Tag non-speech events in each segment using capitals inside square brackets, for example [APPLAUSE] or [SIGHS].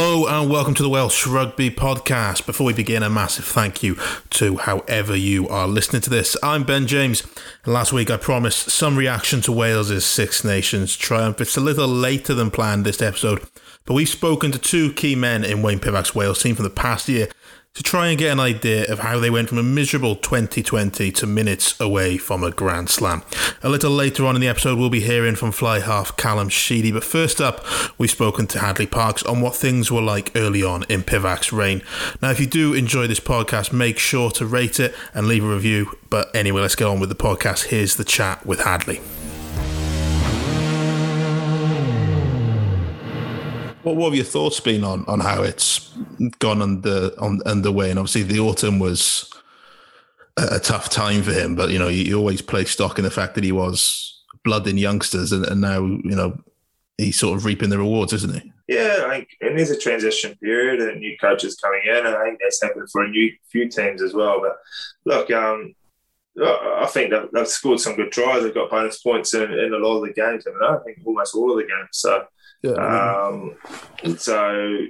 Hello and welcome to the Welsh Rugby Podcast. Before we begin, a massive thank you to however you are listening to this. I'm Ben James. Last week I promised some reaction to Wales's Six Nations triumph. It's a little later than planned this episode, but we've spoken to two key men in Wayne Pivac's Wales team from the past year to try and get an idea of how they went from a miserable 2020 to minutes away from a Grand Slam. A little later on in the episode, we'll be hearing from fly half Callum Sheedy, but first up, we've spoken to Hadleigh Parkes on what things were like early on in Pivac's reign. Now, if you do enjoy this podcast, make sure to rate it and leave a review. But anyway, let's get on with the podcast. Here's the chat with Hadleigh. What, what have your thoughts been on, on how it's gone under on underway? And obviously, the autumn was a, a tough time for him. But you know, you, you, always play stock in the fact that he was blood in youngsters, and, and now you know he's sort of reaping the rewards, isn't he? Yeah, I think it is a transition period, and new coaches coming in, and I think that's happened for a new few teams as well. But look, um, I think they've, they've, scored some good tries. They've got bonus points in, in a lot of the games. I, mean, I think almost all of the games. So yeah. Um, so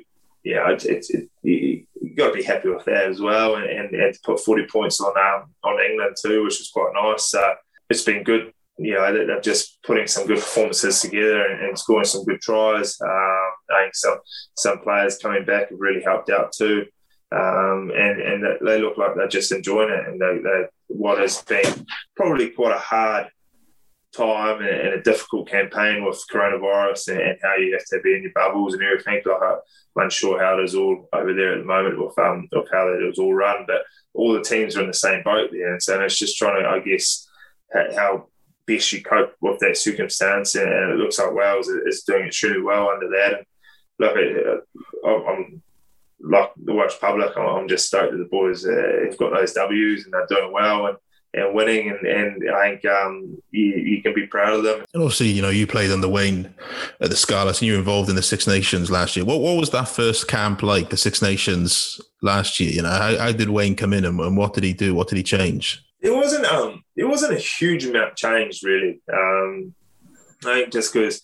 yeah, it's, it's it, you, got to be happy with that as well, and, and, and to put forty points on um, on England too, which was quite nice. Uh, it's been good. You know, they're just putting some good performances together and, and scoring some good tries. Um, I think some some players coming back have really helped out too. Um, and and they look like they're just enjoying it. And they, they, what has been probably quite a hard time and, and, a difficult campaign with coronavirus and, and, how you have to be in your bubbles and everything. Like I'm unsure how it is all over there at the moment with um of how it was all run, but all the teams are in the same boat there, and so it's just trying to, I guess, how best you cope with that circumstance. And, it looks like Wales is doing extremely well under that. And look, I'm like the Welsh public, I'm just stoked that the boys uh, have got those Ws and they're doing well and and winning, and, and I think um, you, you, can be proud of them. And obviously, you know, you played under Wayne at the Scarlets, and you were involved in the Six Nations last year. What what was that first camp like, the Six Nations last year? You know, how, how did Wayne come in, and, and, what did he do? What did he change? It wasn't um, it wasn't a huge amount changed really. Um, I think just because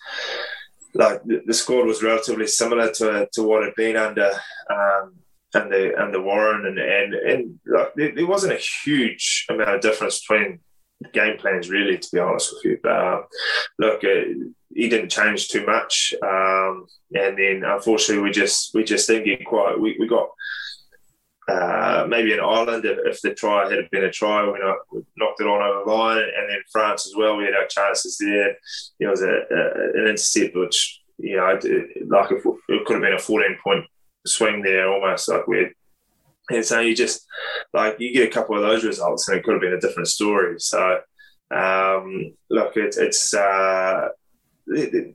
like the, the, squad was relatively similar to to what had been under. Um, and the and the Warren and and and like, there, wasn't a huge amount of difference between game plans really, to be honest with you. But uh, look, uh, he didn't change too much, um, and then unfortunately we just we just didn't get quite. We, we got. Uh, maybe in Ireland, if, if, the try had been a try, we, knocked it on over the line, and then France as well. We had our chances there. It was a, a, an intercept which you know, like it could have been a 14 point swing there almost like weird. And so you just like you get a couple of those results, and it could have been a different story. So um, look, it, it's uh, it, it,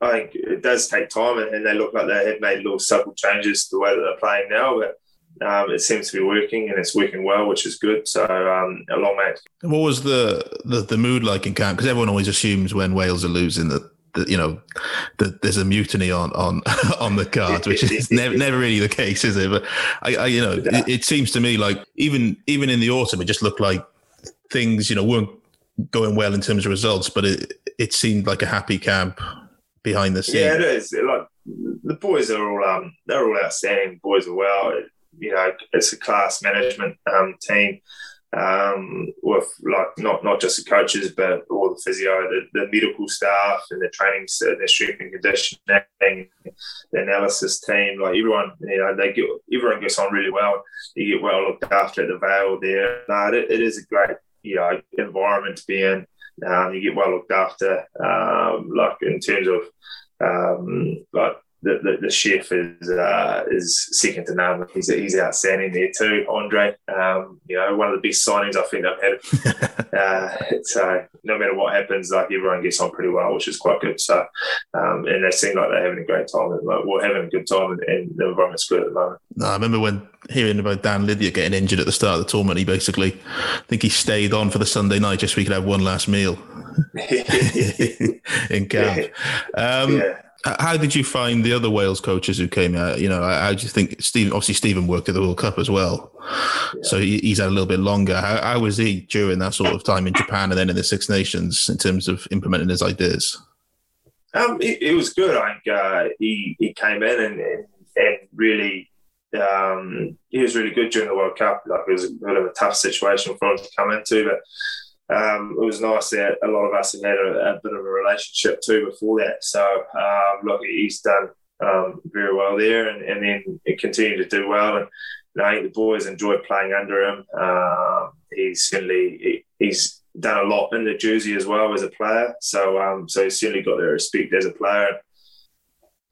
I think it does take time, and, they look like they have made little subtle changes to the way that they're playing now, but. Um, it seems to be working and it's working well, which is good. So, um, a long match. What was the, the, the mood like in camp? Because everyone always assumes when Wales are losing that you know, that there's a mutiny on on [LAUGHS] on the cards, which is [LAUGHS] never never really the case, is it? But I, I you know, it, it, seems to me like even even in the autumn, it just looked like things, you know, weren't going well in terms of results, but it it seemed like a happy camp behind the scenes. Yeah, it is. Like the boys are all um they're all outstanding. Boys are well. You know, it's a class management um, team um, with like not not just the coaches, but all the physio, the, the medical staff, and the training, the strength and conditioning, the analysis team. Like everyone, you know, they get everyone gets on really well. You get well looked after at the Vale there. It, it is a great you know environment to be in. Um, you get well looked after, um, like in terms of um, like the, the, the chef is uh, is second to none. He's he's outstanding there too, Andre. Um, you know, one of the best signings I think I've had. [LAUGHS] uh, so no matter what happens, like everyone gets on pretty well, which is quite good. So um, and they seem like they're having a great time at the moment. We're having a good time, and, and the environment's good at the moment. No, I remember when hearing about Dan Lydiate getting injured at the start of the tournament. He basically, I think he stayed on for the Sunday night just so he could have one last meal [LAUGHS] [LAUGHS] in camp. Um, yeah how did you find the other Wales coaches who came out? You know, I how do you think Stephen? Obviously, Stephen worked at the World Cup as well, yeah. so he's had a little bit longer. How, how, was he during that sort of time in Japan and then in the Six Nations in terms of implementing his ideas? Um, it, it was good. I think uh, he he came in and, and, really um, he was really good during the World Cup. Like it was a bit of a tough situation for him to come into, but um, it was nice that a lot of us had had a, a bit of a relationship too before that. So um, look, he's done um, very well there, and, and then he continued to do well. And you know, I think the boys enjoyed playing under him. Uh, he's certainly he, he's done a lot in the jersey as well as a player. So um, so he's certainly got their respect as a player.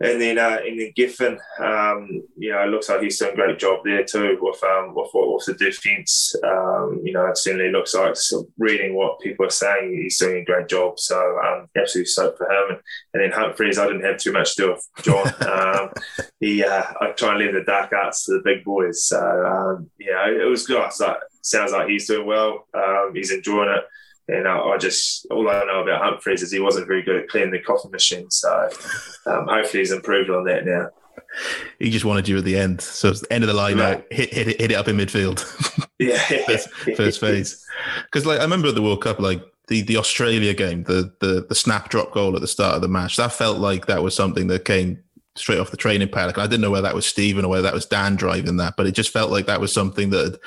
And then uh, in the Gethin, um, you know, it looks like he's doing a great job there too with um, with, with the defence. Um, you know, it certainly looks like of reading what people are saying, he's doing a great job. So um, absolutely stoked for him. And, and, then Humphreys, I didn't have too much to do with John. [LAUGHS] um, he, uh, I try and leave the dark arts to the big boys. So um, yeah, it was good. So, sounds like he's doing well. Um, he's enjoying it. And I, I, just all I know about Humphreys is he wasn't very good at cleaning the coffee machine. So um, hopefully he's improved on that now. He just wanted you at the end, so it's the end of the line. Right. Hit, hit, hit it up in midfield. [LAUGHS] yeah, [LAUGHS] first, first phase. Because like I remember at the World Cup, like the the Australia game, the the the snap drop goal at the start of the match, that felt like that was something that came straight off the training paddock. I didn't know whether that was Stephen or whether that was Dan driving that, but it just felt like that was something that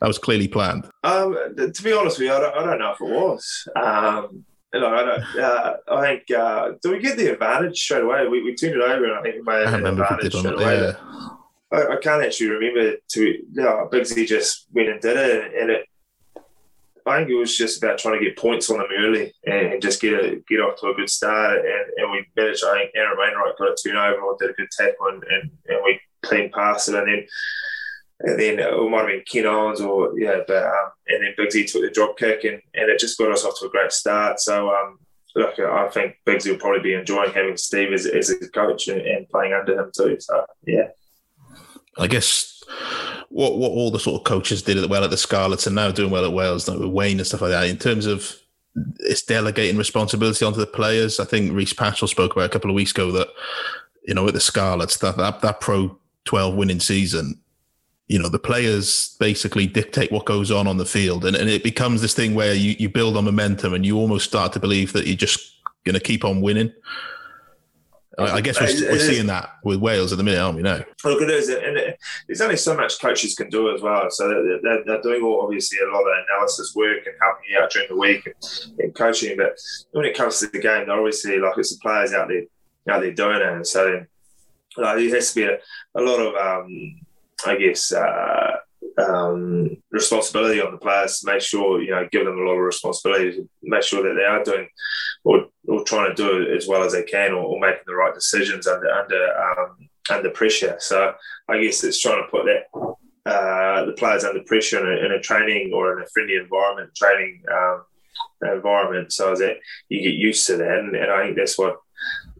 that was clearly planned. Um, to be honest with you, I don't, I don't know if it was. Um, you know, I, don't, uh, I think uh, do we get the advantage straight away? We, we turned it over, and I think we made an advantage straight away. Yeah. I, I, can't actually remember. To you know, Bigsy just went and did it, and it I think it was just about trying to get points on them early and, and just get a, get off to a good start. And, and we managed. I think Aaron Wainwright got a turnover or did a good tackle, and, and, and we clean past it. And then and then it might have been Ken Owens or yeah, but um, and then Bigsy took the drop kick, and, and it just got us off to a great start. So um, look, I think Bigsy will probably be enjoying having Steve as, as a coach and, and playing under him too. So yeah, I guess what what all the sort of coaches did well at the Scarlets and now doing well at Wales, like with Wayne and stuff like that. In terms of it's delegating responsibility onto the players. I think Rhys Patchell spoke about a couple of weeks ago that you know at the Scarlets that that, that Pro 12 winning season. You know, the players basically dictate what goes on on the field, and, and it becomes this thing where you, you build on momentum and you almost start to believe that you're just going to keep on winning. I guess we're, we're seeing that with Wales at the minute, aren't we? Now, look, it is, and there's only so much coaches can do as well. So they're, they're doing all obviously a lot of analysis work and helping you out during the week and, and, coaching. But when it comes to the game, they're obviously like it's the players out there out there doing it. And so like, there has to be a, a lot of, um, I guess. Uh, um, responsibility on the players to make sure you know give them a lot of responsibility to make sure that they are doing or, or trying to do as well as they can or, or making the right decisions under under um, under pressure. So I guess it's trying to put that uh, the players under pressure in a, in a, training or in a friendly environment, training um, environment, so that you get used to that. And, and I think that's what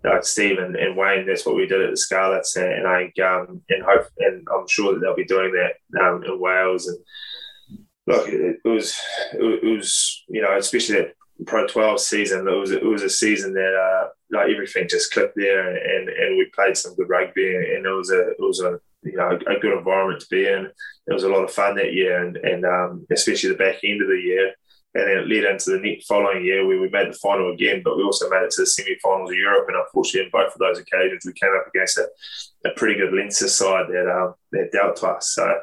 like Steve and, and, Wayne, that's what we did at the Scarlets, and, and I think um, and hope and I'm sure that they'll be doing that um, in Wales. And look, it, it was it, was you know especially that Pro 12 season, it was it was a season that uh, like everything just clicked there, and, and we played some good rugby, and it was a it was a you know a, good environment to be in. It was a lot of fun that year, and and um, especially the back end of the year and then it led into the next following year where we made the final again, but we also made it to the semi-finals of Europe. And unfortunately, in both of those occasions, we came up against a, a pretty good Leinster side that um, that dealt to us. So,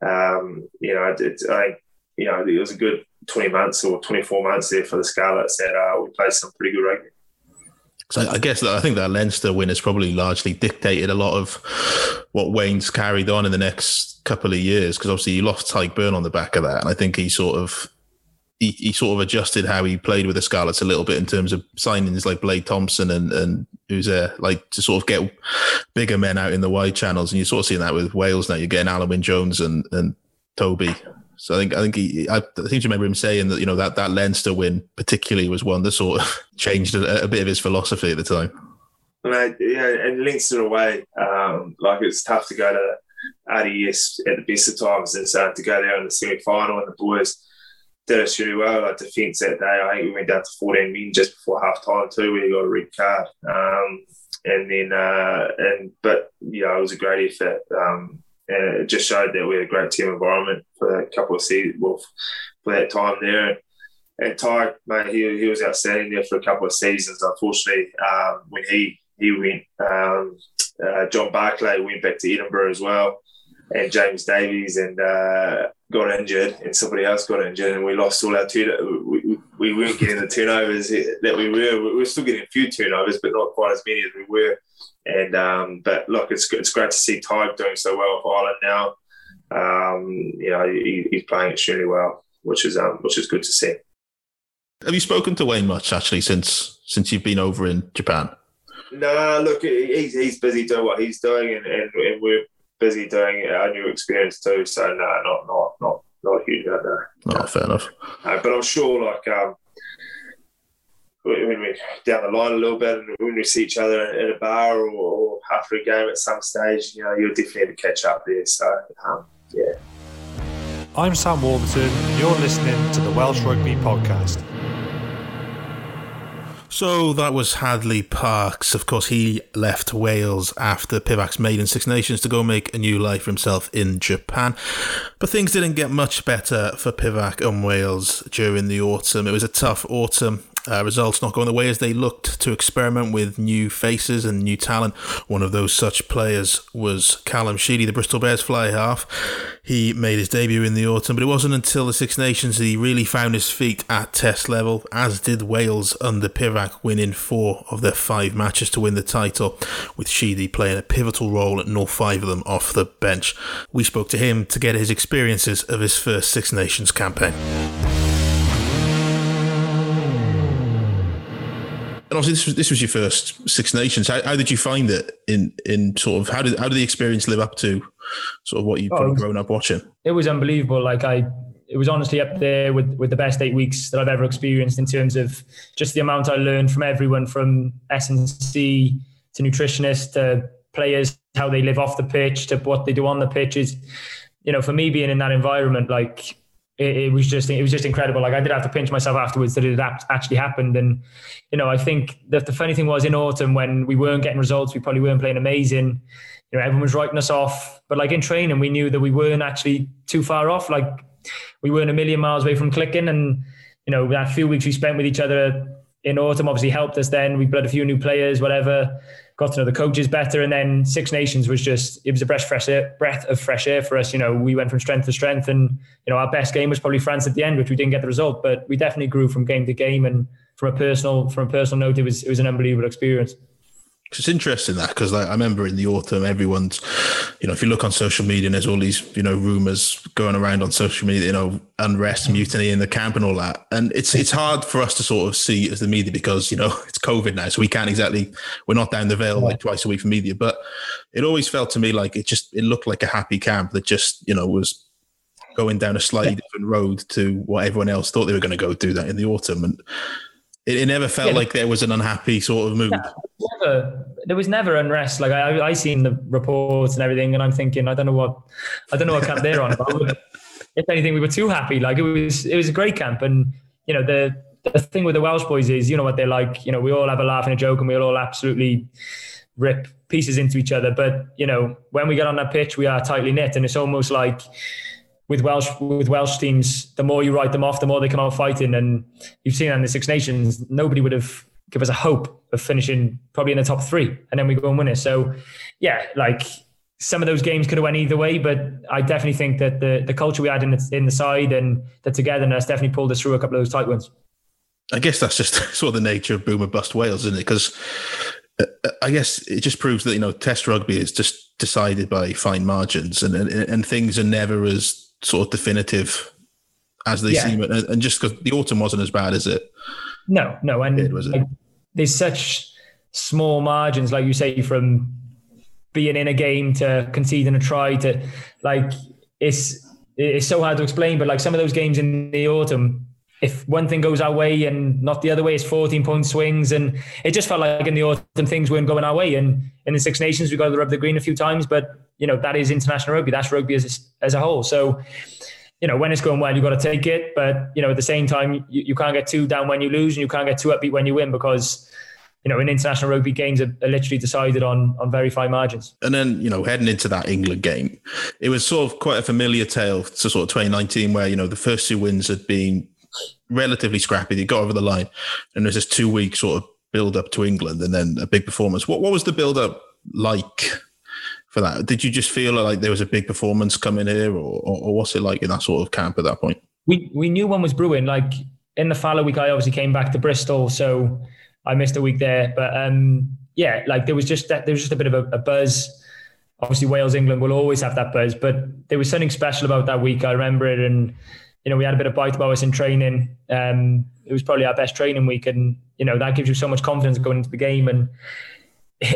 um, you know, it, I think you know it was a good 20 months or 24 months there for the Scarlets that uh, we played some pretty good rugby. So I guess I think that Leinster win has probably largely dictated a lot of what Wayne's carried on in the next couple of years because obviously he lost Tadhg Beirne on the back of that, and I think he sort of he, he sort of adjusted how he played with the Scarlets a little bit in terms of signings like Blade Thomson and and who's there like to sort of get bigger men out in the wide channels, and you're sort of seeing that with Wales now. You're getting Alun Wyn Jones and and Toby. So I think I think he I, I seem to remember him saying that you know that that Leinster win particularly was one that sort of [LAUGHS] changed a, a bit of his philosophy at the time. Right, yeah, and Leinster away, um, like it's tough to go to RDS at the best of times, and so to go there in the semi final and the boys did us really well. Like defence that day, I think we went down to 14 men just before half time too, where you got a red card. Um, and then, uh, and but know, it was a great effort. Um, and it just showed that we had a great team environment for a couple of seasons, well, for that time there. And Ty, mate, he, he was outstanding there for a couple of seasons. Unfortunately, um, when he he went, um, uh, John Barclay went back to Edinburgh as well, and James Davies and uh, got injured, and somebody else got injured, and we lost all our turn. We, we weren't getting the turnovers that we were. We were still getting a few turnovers, but not quite as many as we were. And um, but look, it's it's great to see Ty doing so well for Ireland now. Um, you know, he, he's playing extremely well, which is um, which is good to see. Have you spoken to Wayne much actually since since you've been over in Japan? No, look, he's, he's busy doing what he's doing, and, and, and we're busy doing our new experience too. So no, not not not not a huge amount. No, no fair enough. Uh, but I'm sure, like um, when we're down the line a little bit, and when we see each other at a bar or, or after a game at some stage, you know, you'll definitely have to catch up there. So um, yeah. I'm Sam Warburton, you're listening to the Welsh Rugby Podcast. So that was Hadleigh Parkes. Of course, he left Wales after Pivac's maiden Six Nations to go make a new life for himself in Japan. But things didn't get much better for Pivac and Wales during the autumn. It was a tough autumn uh, results not going the way as they looked to experiment with new faces and new talent. One of those such players was Callum Sheedy, the Bristol Bears fly half. He made his debut in the autumn, but it wasn't until the Six Nations that he really found his feet at test level, as did Wales under Pivac, winning four of their five matches to win the title, with Sheedy playing a pivotal role in all five of them off the bench. We spoke to him to get his experiences of his first Six Nations campaign. And obviously this was this was your first Six Nations. How, how did you find it in in sort of how did how did the experience live up to sort of what you've oh, grown up watching? It was unbelievable. Like I, it was honestly up there with with the best eight weeks that I've ever experienced in terms of just the amount I learned from everyone from S and C to nutritionists to players, how they live off the pitch to what they do on the pitches. You know, for me being in that environment, like it, it, was just it was just incredible. Like I did have to pinch myself afterwards that it actually happened. And you know, I think that the funny thing was in autumn when we weren't getting results, we probably weren't playing amazing. You know, everyone was writing us off. But like in training, we knew that we weren't actually too far off. Like we weren't a million miles away from clicking. And you know, that few weeks we spent with each other in autumn obviously helped us. Then we brought a few new players, whatever got to know the coaches better. And then Six Nations was just, it was a breath, fresh air, breath of fresh air for us. You know, we went from strength to strength. And, you know, our best game was probably France at the end, which we didn't get the result, but we definitely grew from game to game. And from a personal, from a personal note, it was, it was an unbelievable experience. It's interesting that because like, I remember in the autumn, everyone's, you know, if you look on social media, and there's all these, you know, rumors going around on social media, you know, unrest, mm. mutiny in the camp, and all that. And it's it's hard for us to sort of see as the media because you know [LAUGHS] it's COVID now, so we can't exactly we're not down the Vale like twice a week for media. But it always felt to me like it just it looked like a happy camp that just you know was going down a slightly yeah. different road to what everyone else thought they were going to go do that in the autumn and it, it never felt yeah. like there was an unhappy sort of mood. Never, there was never unrest. Like I, I seen the reports and everything, and I'm thinking, I don't know what, I don't know what camp they're on. But if anything, we were too happy. Like it was, it was a great camp, and you know the the thing with the Welsh boys is, you know what they're like. You know, we all have a laugh and a joke, and we all absolutely rip pieces into each other. But you know, when we get on that pitch, we are tightly knit, and it's almost like with Welsh with Welsh teams, the more you write them off, the more they come out fighting. And you've seen that in the Six Nations, nobody would have give us a hope of finishing probably in the top three, and then we go and win it. So, yeah, like some of those games could have went either way, but I definitely think that the the culture we had in the, in the side and the togetherness definitely pulled us through a couple of those tight ones. I guess that's just [LAUGHS] sort of the nature of boomer bust Wales, isn't it? Because uh, I guess it just proves that you know Test rugby is just decided by fine margins, and and, and things are never as sort of definitive as they yeah. seem. And just because the autumn wasn't as bad as it. No, no, and did, was it? There's such small margins, like you say, from being in a game to conceding a try to like it's it's so hard to explain. But like some of those games in the autumn, if one thing goes our way and not the other way, it's 14 point swings. And it just felt like in the autumn things weren't going our way. And in the Six Nations, we got to rub the green a few times, but you know that is international rugby. That's rugby as as a whole. So you know when it's going well, you've got to take it. But you know at the same time, you, you can't get too down when you lose, and you can't get too upbeat when you win because you know, in international rugby, games are, are, literally decided on on very fine margins. And then, you know, heading into that England game, it was sort of quite a familiar tale to sort of 2019, where you know the first two wins had been relatively scrappy. They got over the line, and there's this two week sort of build up to England, and then a big performance. What what was the build up like for that? Did you just feel like there was a big performance coming here, or, or, or what's it like in that sort of camp at that point? We we knew one was brewing. Like in the fallow week, I obviously came back to Bristol, so I missed a week there. But um, yeah, like there was just that there was just a bit of a, a buzz. Obviously, Wales England will always have that buzz, but there was something special about that week. I remember it, and you know we had a bit of bite about us in training. Um, it was probably our best training week, and you know that gives you so much confidence going into the game. And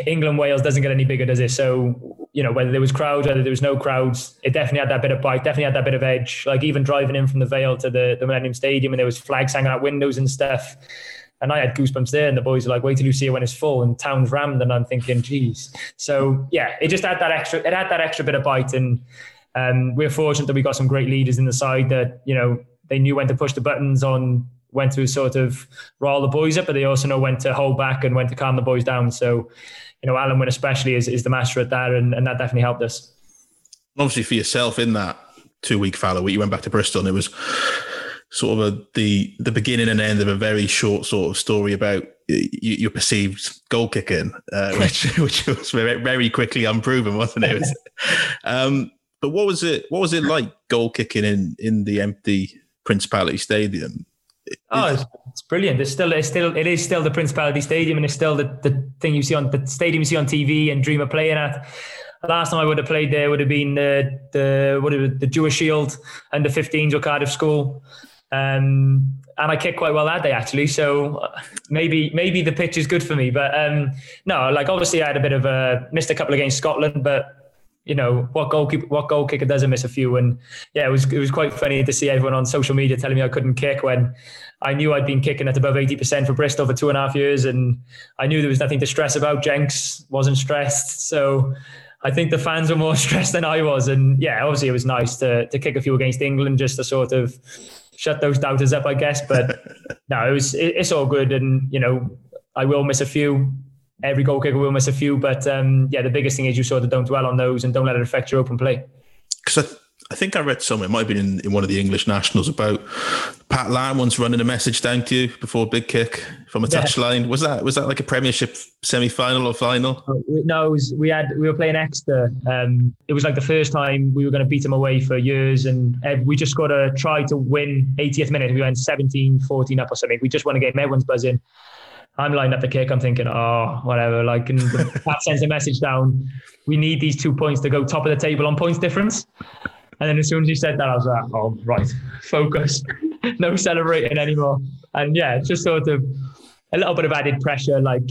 England Wales doesn't get any bigger, does it? So you know whether there was crowds, whether there was no crowds, it definitely had that bit of bite, definitely had that bit of edge. Like even driving in from the Vale to the, the Millennium Stadium, and there was flags hanging out windows and stuff. And I had goosebumps there, and the boys were like, "Wait till you see it when it's full." And town's rammed, and I'm thinking, "Geez." So yeah, it just had that extra. It had that extra bit of bite, and um, we're fortunate that we got some great leaders in the side that you know they knew when to push the buttons on when to sort of roll the boys up, but they also know when to hold back and when to calm the boys down. So, you know, Alun Wyn especially is, is the master at that, and, and that definitely helped us. Obviously, for yourself in that two week fallow week, you went back to Bristol, and it was sort of a, the the beginning and end of a very short sort of story about your perceived goal kicking, uh, [LAUGHS] which which was very, very quickly unproven, wasn't it? [LAUGHS] um, but what was it? What was it like goal kicking in in the empty Principality Stadium? Oh, it's, it's, brilliant. It's still, it's still, it is still the Principality Stadium, and it's still the, the thing you see on the stadium you see on TV and dream of playing at. Last time I would have played there would have been the the what it, the Dewar Shield under 15s or Cardiff School. Um, and I kicked quite well that day actually. So uh, maybe maybe the pitch is good for me. But um, no, like obviously I had a bit of a missed a couple against Scotland, but you know what goalkeeper what goal kicker doesn't miss a few. And yeah it was it was quite funny to see everyone on social media telling me I couldn't kick when I knew I'd been kicking at above 80% for Bristol for two and a half years. And I knew there was nothing to stress about. Jenks wasn't stressed. So I think the fans were more [LAUGHS] stressed than I was. And yeah obviously it was nice to to kick a few against England just to sort of shut those doubters up I guess. But [LAUGHS] no it was it, it's all good. And you know I will miss a few every goal kicker will miss a few, but um, yeah, the biggest thing is you sort of don't dwell on those and don't let it affect your open play. Because I, I, think I read somewhere, it might have been in, in, one of the English nationals about Pat Lam once running a message down to you before a big kick from a yeah. touchline. Was that was that like a Premiership semi final or final? Uh, no, was, we had we were playing Exeter. Um, it was like the first time we were going to beat them away for years, and we just got to try to win 80th minute. We went 17, 14 up or something. We just want to get everyone's buzzing. I'm lining up the kick. I'm thinking, oh, whatever. Like, and that [LAUGHS] sends a message down. We need these two points to go top of the table on points difference. And then as soon as you said that, I was like, oh, right, focus, [LAUGHS] no celebrating anymore. And yeah, just sort of a little bit of added pressure. Like,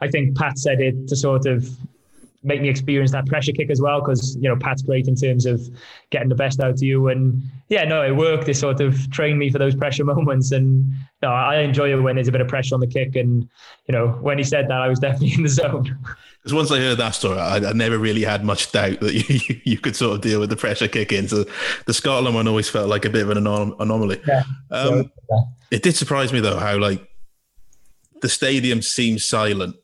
I think Pat said it to sort of make me experience that pressure kick as well because you know Pat's great in terms of getting the best out of you. And yeah no it worked. It sort of trained me for those pressure [LAUGHS] moments. And no, I enjoy it when there's a bit of pressure on the kick. And you know when he said that I was [LAUGHS] definitely in the zone. Because once I heard that story I, I, never really had much doubt that [LAUGHS] you, you could sort of deal with the pressure kick in. So the Scotland one always felt like a bit of an anom- anomaly. Yeah. Um, yeah. it did surprise me though how like the stadium seems silent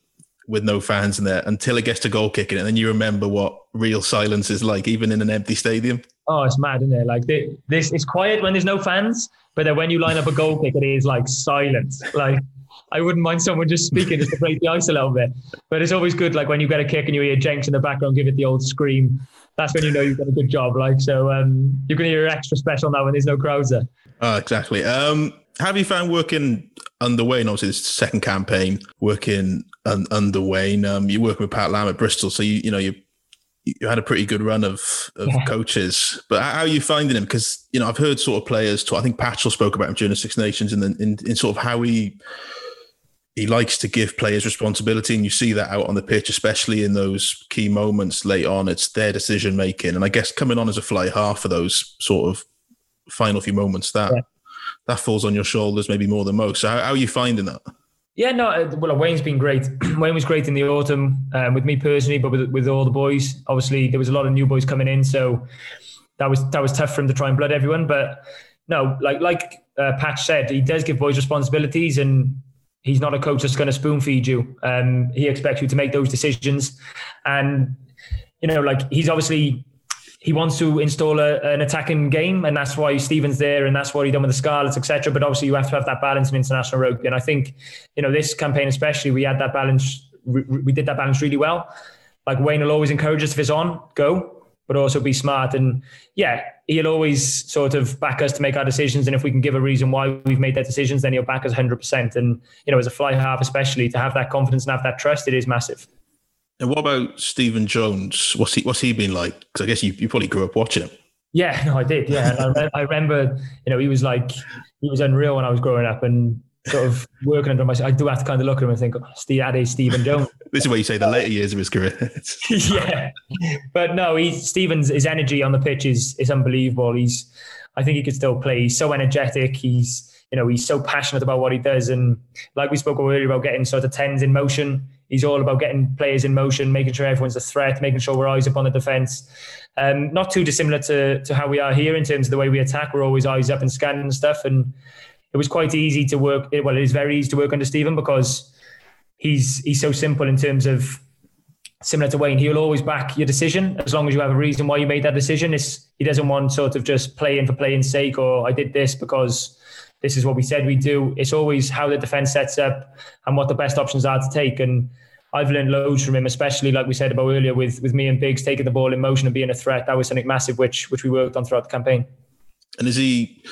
with no fans in there until it gets to goal kicking, and then you remember what real silence is like, even in an empty stadium. Oh, it's mad, isn't it? Like this, it's quiet when there's no fans, but then when you line up a goal kick, it is like silence. Like I wouldn't mind someone just speaking just to break the ice a little bit. But it's always good, like when you get a kick and you hear Jenks in the background give it the old scream. That's when you know you've done a good job. Like so, um, you're going to hear extra special now when there's no crowds there. Oh, exactly. Um, have you found working under Wayne? Obviously, this second campaign working un, under Wayne. Um, you're working with Pat Lam at Bristol, so you you know you you had a pretty good run of, of yeah. coaches. But how are you finding him? Because you know I've heard sort of players. Talk, I think Patchell spoke about him during the Six Nations, and then in, in sort of how he he likes to give players responsibility, and you see that out on the pitch, especially in those key moments late on. It's their decision making, and I guess coming on as a fly half for those sort of final few moments that. Yeah that falls on your shoulders maybe more than most. So how, how are you finding that? Yeah, no, uh, well, Wayne's been great. [CLEARS THROAT] Wayne was great in the autumn um, with me personally, but with, with all the boys. Obviously, there was a lot of new boys coming in, so that was that was tough for him to try and blood everyone. But no, like like uh, Patch said, he does give boys responsibilities, and he's not a coach that's going to spoon feed you. Um, he expects you to make those decisions, and you know, like he's obviously he wants to install a, an attacking game, and that's why Stevens there, and that's what he done with the Scarlets, etc. But obviously, you have to have that balance in international rugby, and I think you know this campaign especially, we had that balance. We did that balance really well. like Wayne will always encourage us if it's on, go, but also be smart. And yeah, he'll always sort of back us to make our decisions. And if we can give a reason why we've made that decisions, then he'll back us 100%. And, you know, as a fly half, especially to have that confidence and have that trust, it is massive. And what about Stephen Jones? What's he, what's he been like? Because I guess you, you probably grew up watching him. Yeah, [LAUGHS] no, I did. Yeah. I, I remember, you know, he was like, he was unreal when I was growing up. And sort of working under myself, I do have to kind of look at him and think, oh, Steve, that is Stephen Jones. [LAUGHS] this is where you say the later years of his career. [LAUGHS] yeah, but no, he's Stephen's his energy on the pitch is is unbelievable. He's, I think he could still play. He's so energetic. He's you know he's so passionate about what he does, and like we spoke earlier about getting sort of tens in motion. He's all about getting players in motion, making sure everyone's a threat, making sure we're eyes up on the defence. Um, not too dissimilar to to how we are here in terms of the way we attack. We're always eyes up and scanning and stuff, and it was quite easy to work. Well, it is very easy to work under Stephen because he's he's so simple in terms of similar to Wayne. He'll always back your decision as long as you have a reason why you made that decision. It's, he doesn't want sort of just playing for playing sake or I did this because this is what we said we do. It's always how the defense sets up and what the best options are to take. And I've learned loads from him, especially like we said about earlier with with me and Biggs taking the ball in motion and being a threat. That was something massive, which which we worked on throughout the campaign. And is he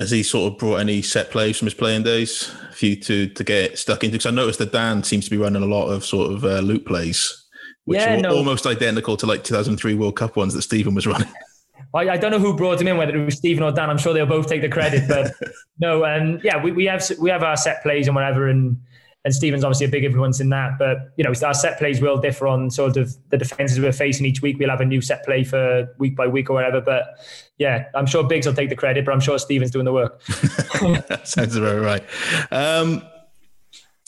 has he sort of brought any set plays from his playing days for you to to get stuck into? Because I noticed that Dan seems to be running a lot of sort of uh, loop plays, which Yeah, are no. almost identical to like 2003 World Cup ones that Stephen was running. [LAUGHS] I, I don't know who brought him in, whether it was Stephen or Dan. I'm sure they'll both take the credit. But [LAUGHS] no, um, yeah, we, we have we have our set plays and whatever, and and Stephen's obviously a big influence in that. But you know, our set plays will differ on sort of the defenses we're facing each week. We'll have a new set play for week by week or whatever. But yeah, I'm sure Biggs will take the credit, but I'm sure Stephen's doing the work. that [LAUGHS] sounds very right. Um,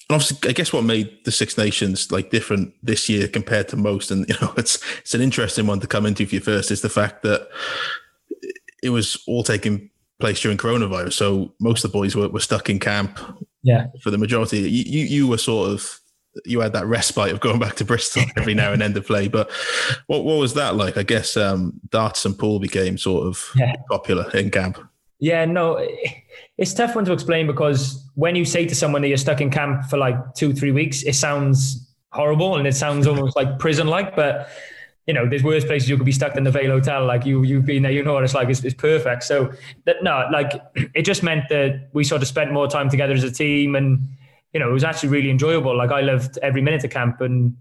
and obviously, I guess what made the Six Nations like different this year compared to most, and [LAUGHS] you know, it's it's an interesting one to come into for you first, is the fact that it was all taking place during coronavirus. So most of the boys were, were stuck in camp Yeah. for the majority. You, you you were sort of you had that respite of going back to Bristol [LAUGHS] every now and then to play. But what what was that like? I guess um, darts and pool became sort of Yeah. popular in camp. Yeah, no, [LAUGHS] it's tough one to explain because when you say to someone that you're stuck in camp for like two, three weeks, it sounds horrible and it sounds almost like prison like. But you know, there's worse places you could be stuck than the Vale Hotel. Like you, you've been there, you know what it's like. It's, it's perfect. So that no, like [CLEARS THROAT] it just meant that we sort of spent more time together as a team, and you know, it was actually really enjoyable. Like I loved every minute of camp, and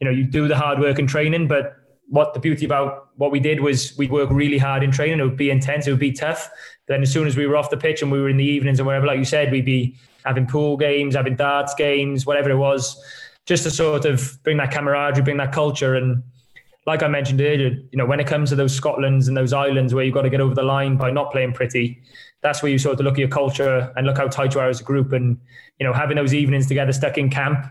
you know, you do the hard work and training, but what the beauty about what we did was we'd work really hard in training. It would be intense. It would be tough. Then as soon as we were off the pitch and we were in the evenings and wherever, like you said, we'd be having pool games, having darts games, whatever it was, just to sort of bring that camaraderie, bring that culture. And like I mentioned earlier, you know, when it comes to those Scotlands and those islands where you've got to get over the line by not playing pretty, that's where you sort of look at your culture and look how tight you are as a group. And, you know, having those evenings together stuck in camp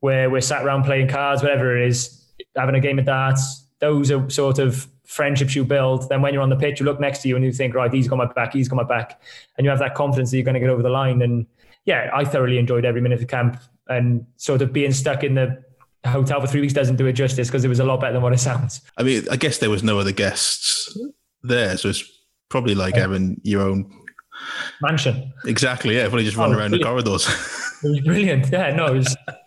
where we're sat around playing cards, whatever it is, having a game of darts, those are sort of friendships you build. Then when you're on the pitch, you look next to you and you think, right, he's got my back, he's got my back. And you have that confidence that you're going to get over the line. And yeah, I thoroughly enjoyed every minute of camp and sort of being stuck in the hotel for three weeks doesn't do it justice because it was a lot better than what it [LAUGHS] sounds. I mean, I guess there was no other guests there, so it's probably like having your own. Mansion. Exactly, yeah. Probably just run Oh, around the corridors. It was brilliant. Yeah, no, it was, [LAUGHS]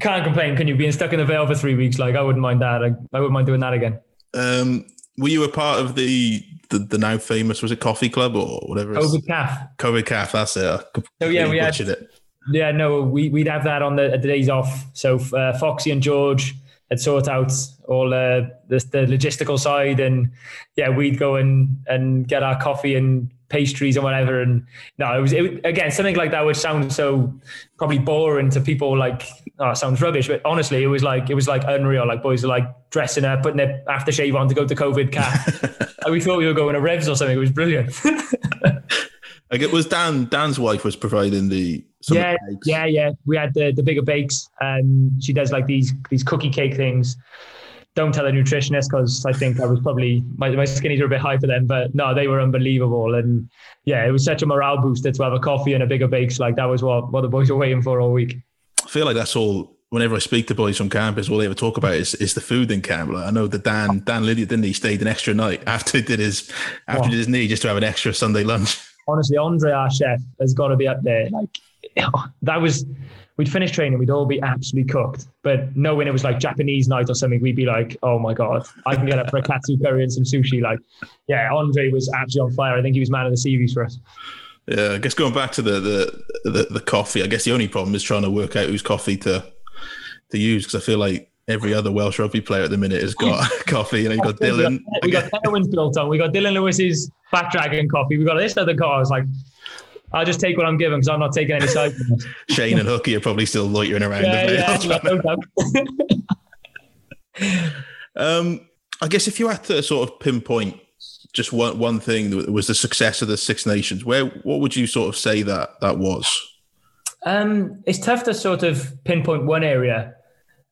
can't complain. Can you? Being stuck in the Vale for three weeks, like I wouldn't mind that. I, I wouldn't mind doing that again. um, were you a part of the, the the now famous was it Coffee Club or whatever? it's- COVID calf. COVID Calf. That's it. I So yeah, we had it. Yeah, no, we, we'd have that on the, the days off. So uh, Foxy and George had sort out all uh, the, the logistical side, and yeah, we'd go and, and get our coffee and pastries and whatever. And no, it was it, again something like that, would sound so probably boring to people. Like, oh, sounds rubbish, but honestly, it was like it was like unreal. Like boys are like dressing up, putting their aftershave on to go to COVID cap. [LAUGHS] Like, we thought we were going to Revs or something. It was brilliant. [LAUGHS] Like it was Dan. Dan's wife was providing the some yeah, yeah, yeah. We had the the Biggar Bakes. Um, she does like these these cookie cake things. Don't tell a nutritionist because I think I was probably my, my skinnies were a bit high for them, but no, they were unbelievable. And yeah, it was such a morale booster to have a coffee and a Biggar Bakes. Like that was what what the boys were waiting for all week. I feel like that's all. Whenever I speak to boys from campus, all they ever talk about is, is the food in camp. Like I know that Dan Dan Lydiate didn't he stayed an extra night after he did his after he did his knee just to have an extra Sunday lunch. honestly, Andre, our chef, has got to be up there. Like [LAUGHS] that was, we'd finish training, we'd all be absolutely cooked. But knowing it was like Japanese night or something, we'd be like, oh my God, I can get up for a katsu curry and some sushi. Like, yeah, Andre was absolutely on fire. I think he was man of the series for us. Yeah, I guess going back to the, the the, the coffee, I guess the only problem is trying to work out whose coffee to to use because I feel like every other Welsh rugby player at the minute has got [LAUGHS] coffee. And you got Dillon. We got Darwin's built on. We got Dillon Lewis's Fat Dragon coffee. We got this other car. I was like, I'll just take what I'm given because I'm not taking any side. [LAUGHS] Shane and Hooky are probably still loitering around. Yeah, yeah, yeah, [LAUGHS] um, I guess if you had to sort of pinpoint just one one thing that was the success of the Six Nations, where what would you sort of say that that was? Um, it's tough to sort of pinpoint one area.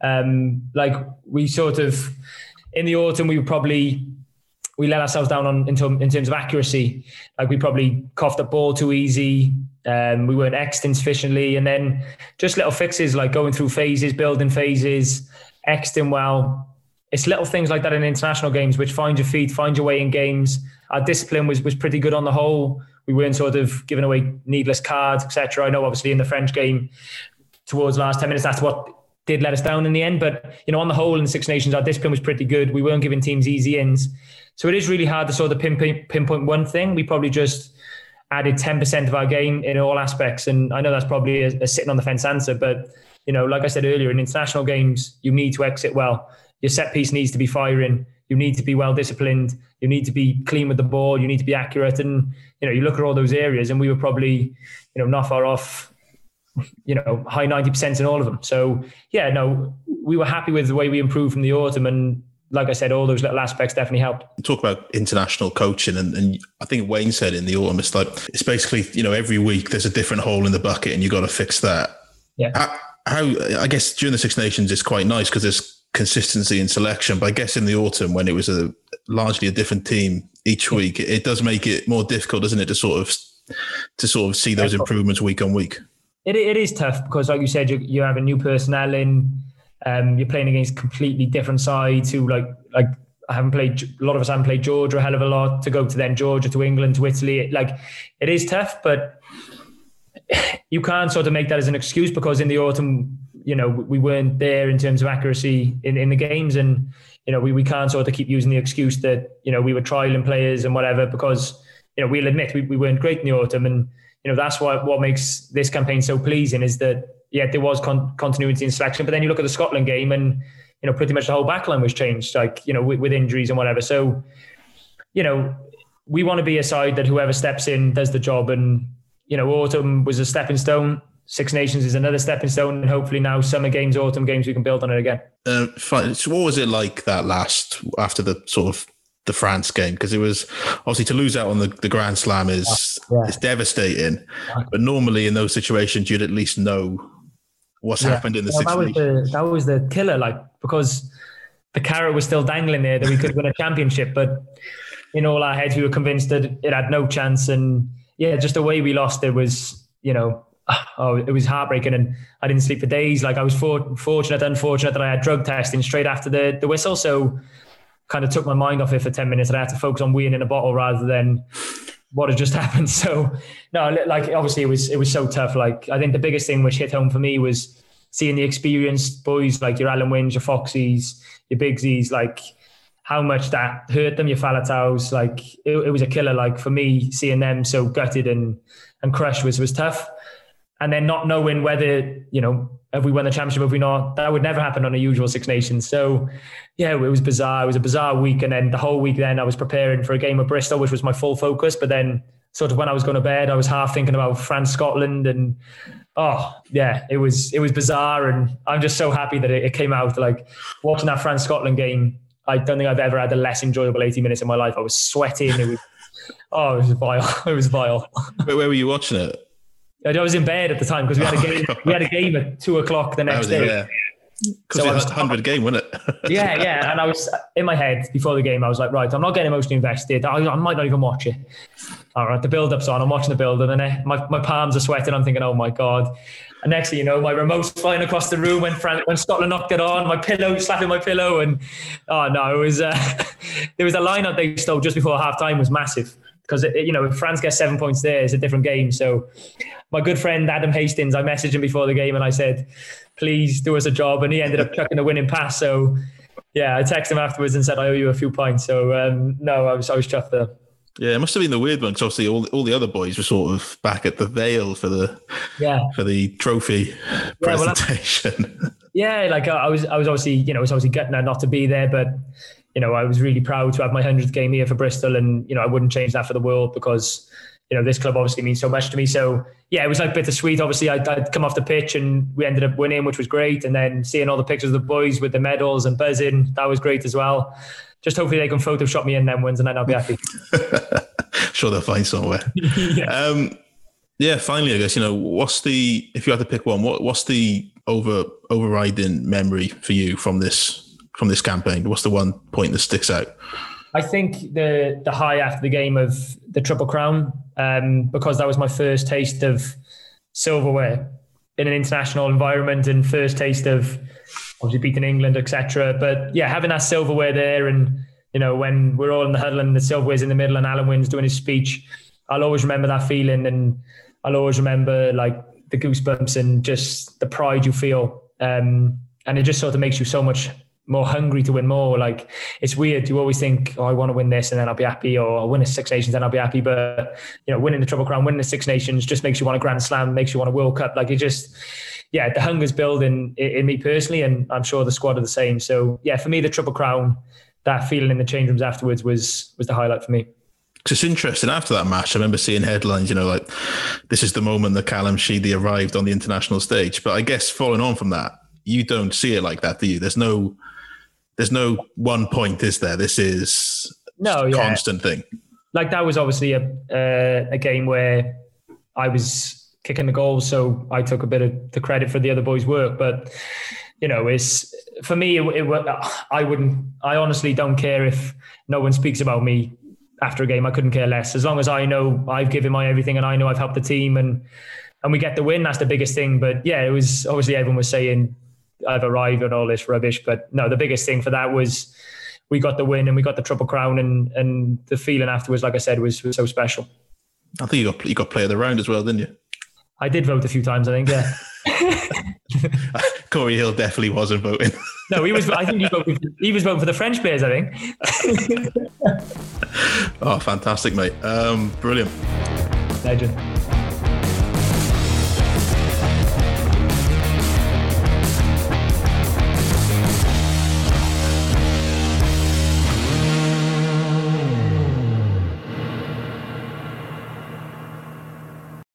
Um, like we sort of in the autumn, we were probably we let ourselves down on in, in terms of accuracy. Like we probably coughed the ball too easy. Um, we weren't exiting sufficiently, and then just little fixes like going through phases, building phases, exiting well. It's little things like that in international games which find your feet, find your way in games. Our discipline was was pretty good on the whole. We weren't sort of giving away needless cards, etc. I know obviously in the French game towards the last ten minutes, that's what did let us down in the end. But you know, on the whole, in the Six Nations, our discipline was pretty good. We weren't giving teams easy ins. So it is really hard to sort of pinpoint, pinpoint one thing. We probably just added 10% of our game in all aspects. And I know that's probably a, a sitting on the fence answer, but you know, like I said earlier, in international games, you need to exit well. Your set piece needs to be firing. You need to be well disciplined. You need to be clean with the ball. You need to be accurate. And you know, you look at all those areas, and we were probably, you know, not far off. You know, high ninety percent in all of them. So yeah, no, we were happy with the way we improved from the autumn, and like I said, all those little aspects definitely helped. Talk about international coaching, and, and I think Wayne said in the autumn, it's like it's basically you know every week there's a different hole in the bucket, and you got to fix that. Yeah. How, how, I guess during the Six Nations it's quite nice because there's consistency in selection, but I guess in the autumn when it was a largely a different team each week, it, it does make it more difficult, doesn't it, to sort of to sort of see those improvements week on week. It, it is tough because, like you said, you, you have a new personnel in um, you're playing against completely different sides who like like I haven't played a lot of us haven't played Georgia a hell of a lot to go to then Georgia to England to Italy. It, like it is tough, but [SIGHS] you can't sort of make that as an excuse because in the autumn, you know, we weren't there in terms of accuracy in, in the games and you know, we, we can't sort of keep using the excuse that, you know, we were trialing players and whatever because, you know, we'll admit we, we weren't great in the autumn and, you know, that's what what makes this campaign so pleasing is that yeah, there was con- continuity in selection. But then you look at the Scotland game, and you know, pretty much the whole backline was changed, like you know, with, with injuries and whatever. So, you know, we want to be a side that whoever steps in does the job. And you know, autumn was a stepping stone. Six Nations is another stepping stone, and hopefully now summer games, autumn games, we can build on it again. Uh, so what was it like that last after the sort of the France game because it was obviously to lose out on the, the Grand Slam is yeah. it's devastating. But normally in those situations, you'd at least know what's yeah. happened in the well, that was the that was the killer, like because the carrot was still dangling there that we could win a championship, but in all our heads we were convinced that it had no chance. And yeah, just the way we lost it was, you know, [SIGHS] oh, it was heartbreaking, and I didn't sleep for days. Like I was for, fortunate, unfortunate that I had drug testing straight after the the whistle, so kind of took my mind off it for ten minutes. And I had to focus on weeing in a bottle rather than what had just [LAUGHS] happened. So no, like obviously it was it was so tough. Like I think the biggest thing which hit home for me was seeing the experienced boys like your Alun Wyns, your Foxies, your Bigsies, like how much that hurt them, your Faletaus. Like it, it was a killer. Like for me, seeing them so gutted and and crushed was was tough. And then not knowing whether you know have we won the championship, have we not? That would never happen on a usual Six Nations. So, yeah, it was bizarre. It was a bizarre week. And then the whole week, then I was preparing for a game of Bristol, which was my full focus. But then, sort of when I was going to bed, I was half thinking about France, Scotland, and oh yeah, it was it was bizarre. And I'm just so happy that it, it came out. Like watching that France Scotland game, I don't think I've ever had a less enjoyable 80 minutes in my life. I was sweating. It was [LAUGHS] oh, it was vile. [LAUGHS] It was vile. Where were you watching it? I was in bed at the time because we had a game. we had a game at two o'clock the next day. Yeah. Because so it was a hundred game, wasn't it? [LAUGHS] yeah, yeah. And I was in my head before the game. I was like, right, I'm not getting emotionally invested. I, I might not even watch it. All right, the build-up's on. I'm watching the build, up and then my, my palms are sweating. I'm thinking, oh my god. And next thing you know, my remote's flying across the room when Fran- when Scotland knocked it on. My pillow slapping my pillow, and oh no, it was uh, [LAUGHS] there was a lineup they stole just before halftime was massive because you know if France gets seven points there, it's a different game. So my good friend Adam Hastings, I messaged him before the game and I said, "Please do us a job," and he ended up chucking the winning pass. So yeah, I texted him afterwards and said, "I owe you a few points." So um, no, I was I was chuffed there. Yeah, it must have been the weird one because obviously all, all the other boys were sort of back at the Vale for the yeah for the trophy yeah, presentation. Well, [LAUGHS] yeah, like I was I was obviously you know I was obviously getting not to be there, but you know I was really proud to have my hundredth game here for Bristol, and you know I wouldn't change that for the world because you know this club obviously means so much to me. So yeah, it was like bittersweet. Obviously, I'd, I'd come off the pitch and we ended up winning, which was great, and then seeing all the pictures of the boys with the medals and buzzing, that was great as well just hopefully they can Photoshop me in them wins and then I'll be happy. [LAUGHS] sure, they'll find somewhere. [LAUGHS] yeah. Um, yeah. Finally, I guess you know what's the if you had to pick one, what what's the over overriding memory for you from this from this campaign? What's the one point that sticks out? I think the the high after the game of the Triple Crown, um, because that was my first taste of silverware in an international environment and first taste of obviously beating England, etc. But yeah, having that silverware there, and you know when we're all in the huddle and the silverware's in the middle, and Alun Wyn's doing his speech, I'll always remember that feeling, and I'll always remember like the goosebumps and just the pride you feel, um, and it just sort of makes you so much more hungry to win more. Like it's weird. You always think, oh, I want to win this and then I'll be happy, or I'll win a Six Nations and I'll be happy. But you know, winning the Triple Crown, winning the Six Nations just makes you want a Grand Slam, makes you want a World Cup. Like it just yeah, the hunger's building in, in me personally, and I'm sure the squad are the same. So yeah, for me, the Triple Crown, that feeling in the change rooms afterwards was was the highlight for me. It's interesting. After that match, I remember seeing headlines, you know, like this is the moment that Callum Sheedy arrived on the international stage. But I guess following on from that, you don't see it like that, do you? There's no, there's no one point, is there? This is no yeah. constant thing. Like that was obviously a uh, a game where I was kicking the goals. So I took a bit of the credit for the other boys' work. But you know, it's for me. It, it, I wouldn't. I honestly don't care if no one speaks about me after a game. I couldn't care less as long as I know I've given my everything and I know I've helped the team and and we get the win. That's the biggest thing. But yeah, it was obviously everyone was saying I've arrived and all this rubbish. But no, the biggest thing for that was we got the win and we got the triple crown and and the feeling afterwards, like I said, was, was so special. I think you got you got player of the round as well, didn't you? I did vote a few times. I think. Yeah. [LAUGHS] Cory Hill definitely wasn't voting. no, he was. I think he, voted, he was voting for the French players. I think. [LAUGHS] oh, fantastic, mate! Um, brilliant. Legend.